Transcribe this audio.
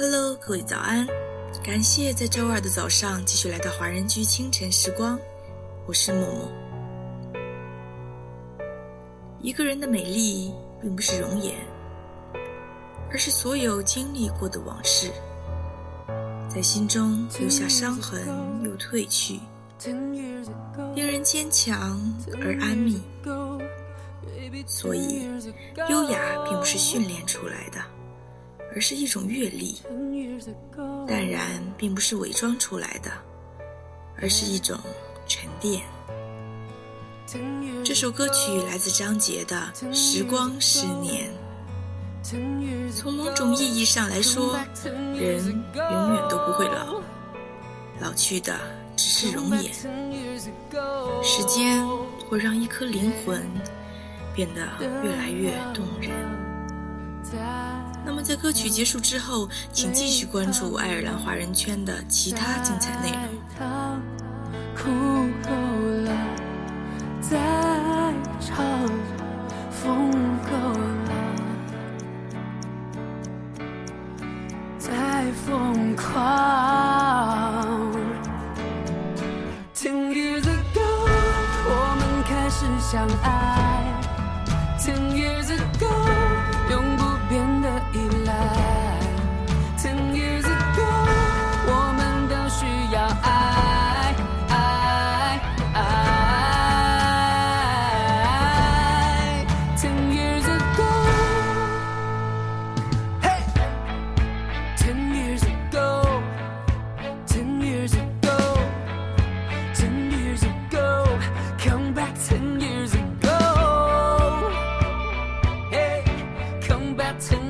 Hello，各位早安！感谢在周二的早上继续来到华人居清晨时光，我是默默。一个人的美丽并不是容颜，而是所有经历过的往事，在心中留下伤痕又褪去，令人坚强而安谧。所以，优雅并不是训练出来的，而是一种阅历；淡然并不是伪装出来的，而是一种沉淀。这首歌曲来自张杰的《时光十年》。从某种意义上来说，人永远都不会老，老去的只是容颜。时间会让一颗灵魂。变得越来越动人。那么，在歌曲结束之后，请继续关注爱尔兰华人圈的其他精彩内容。哭够了，再唱，疯狂。Ten years ago，我们开始相爱。got to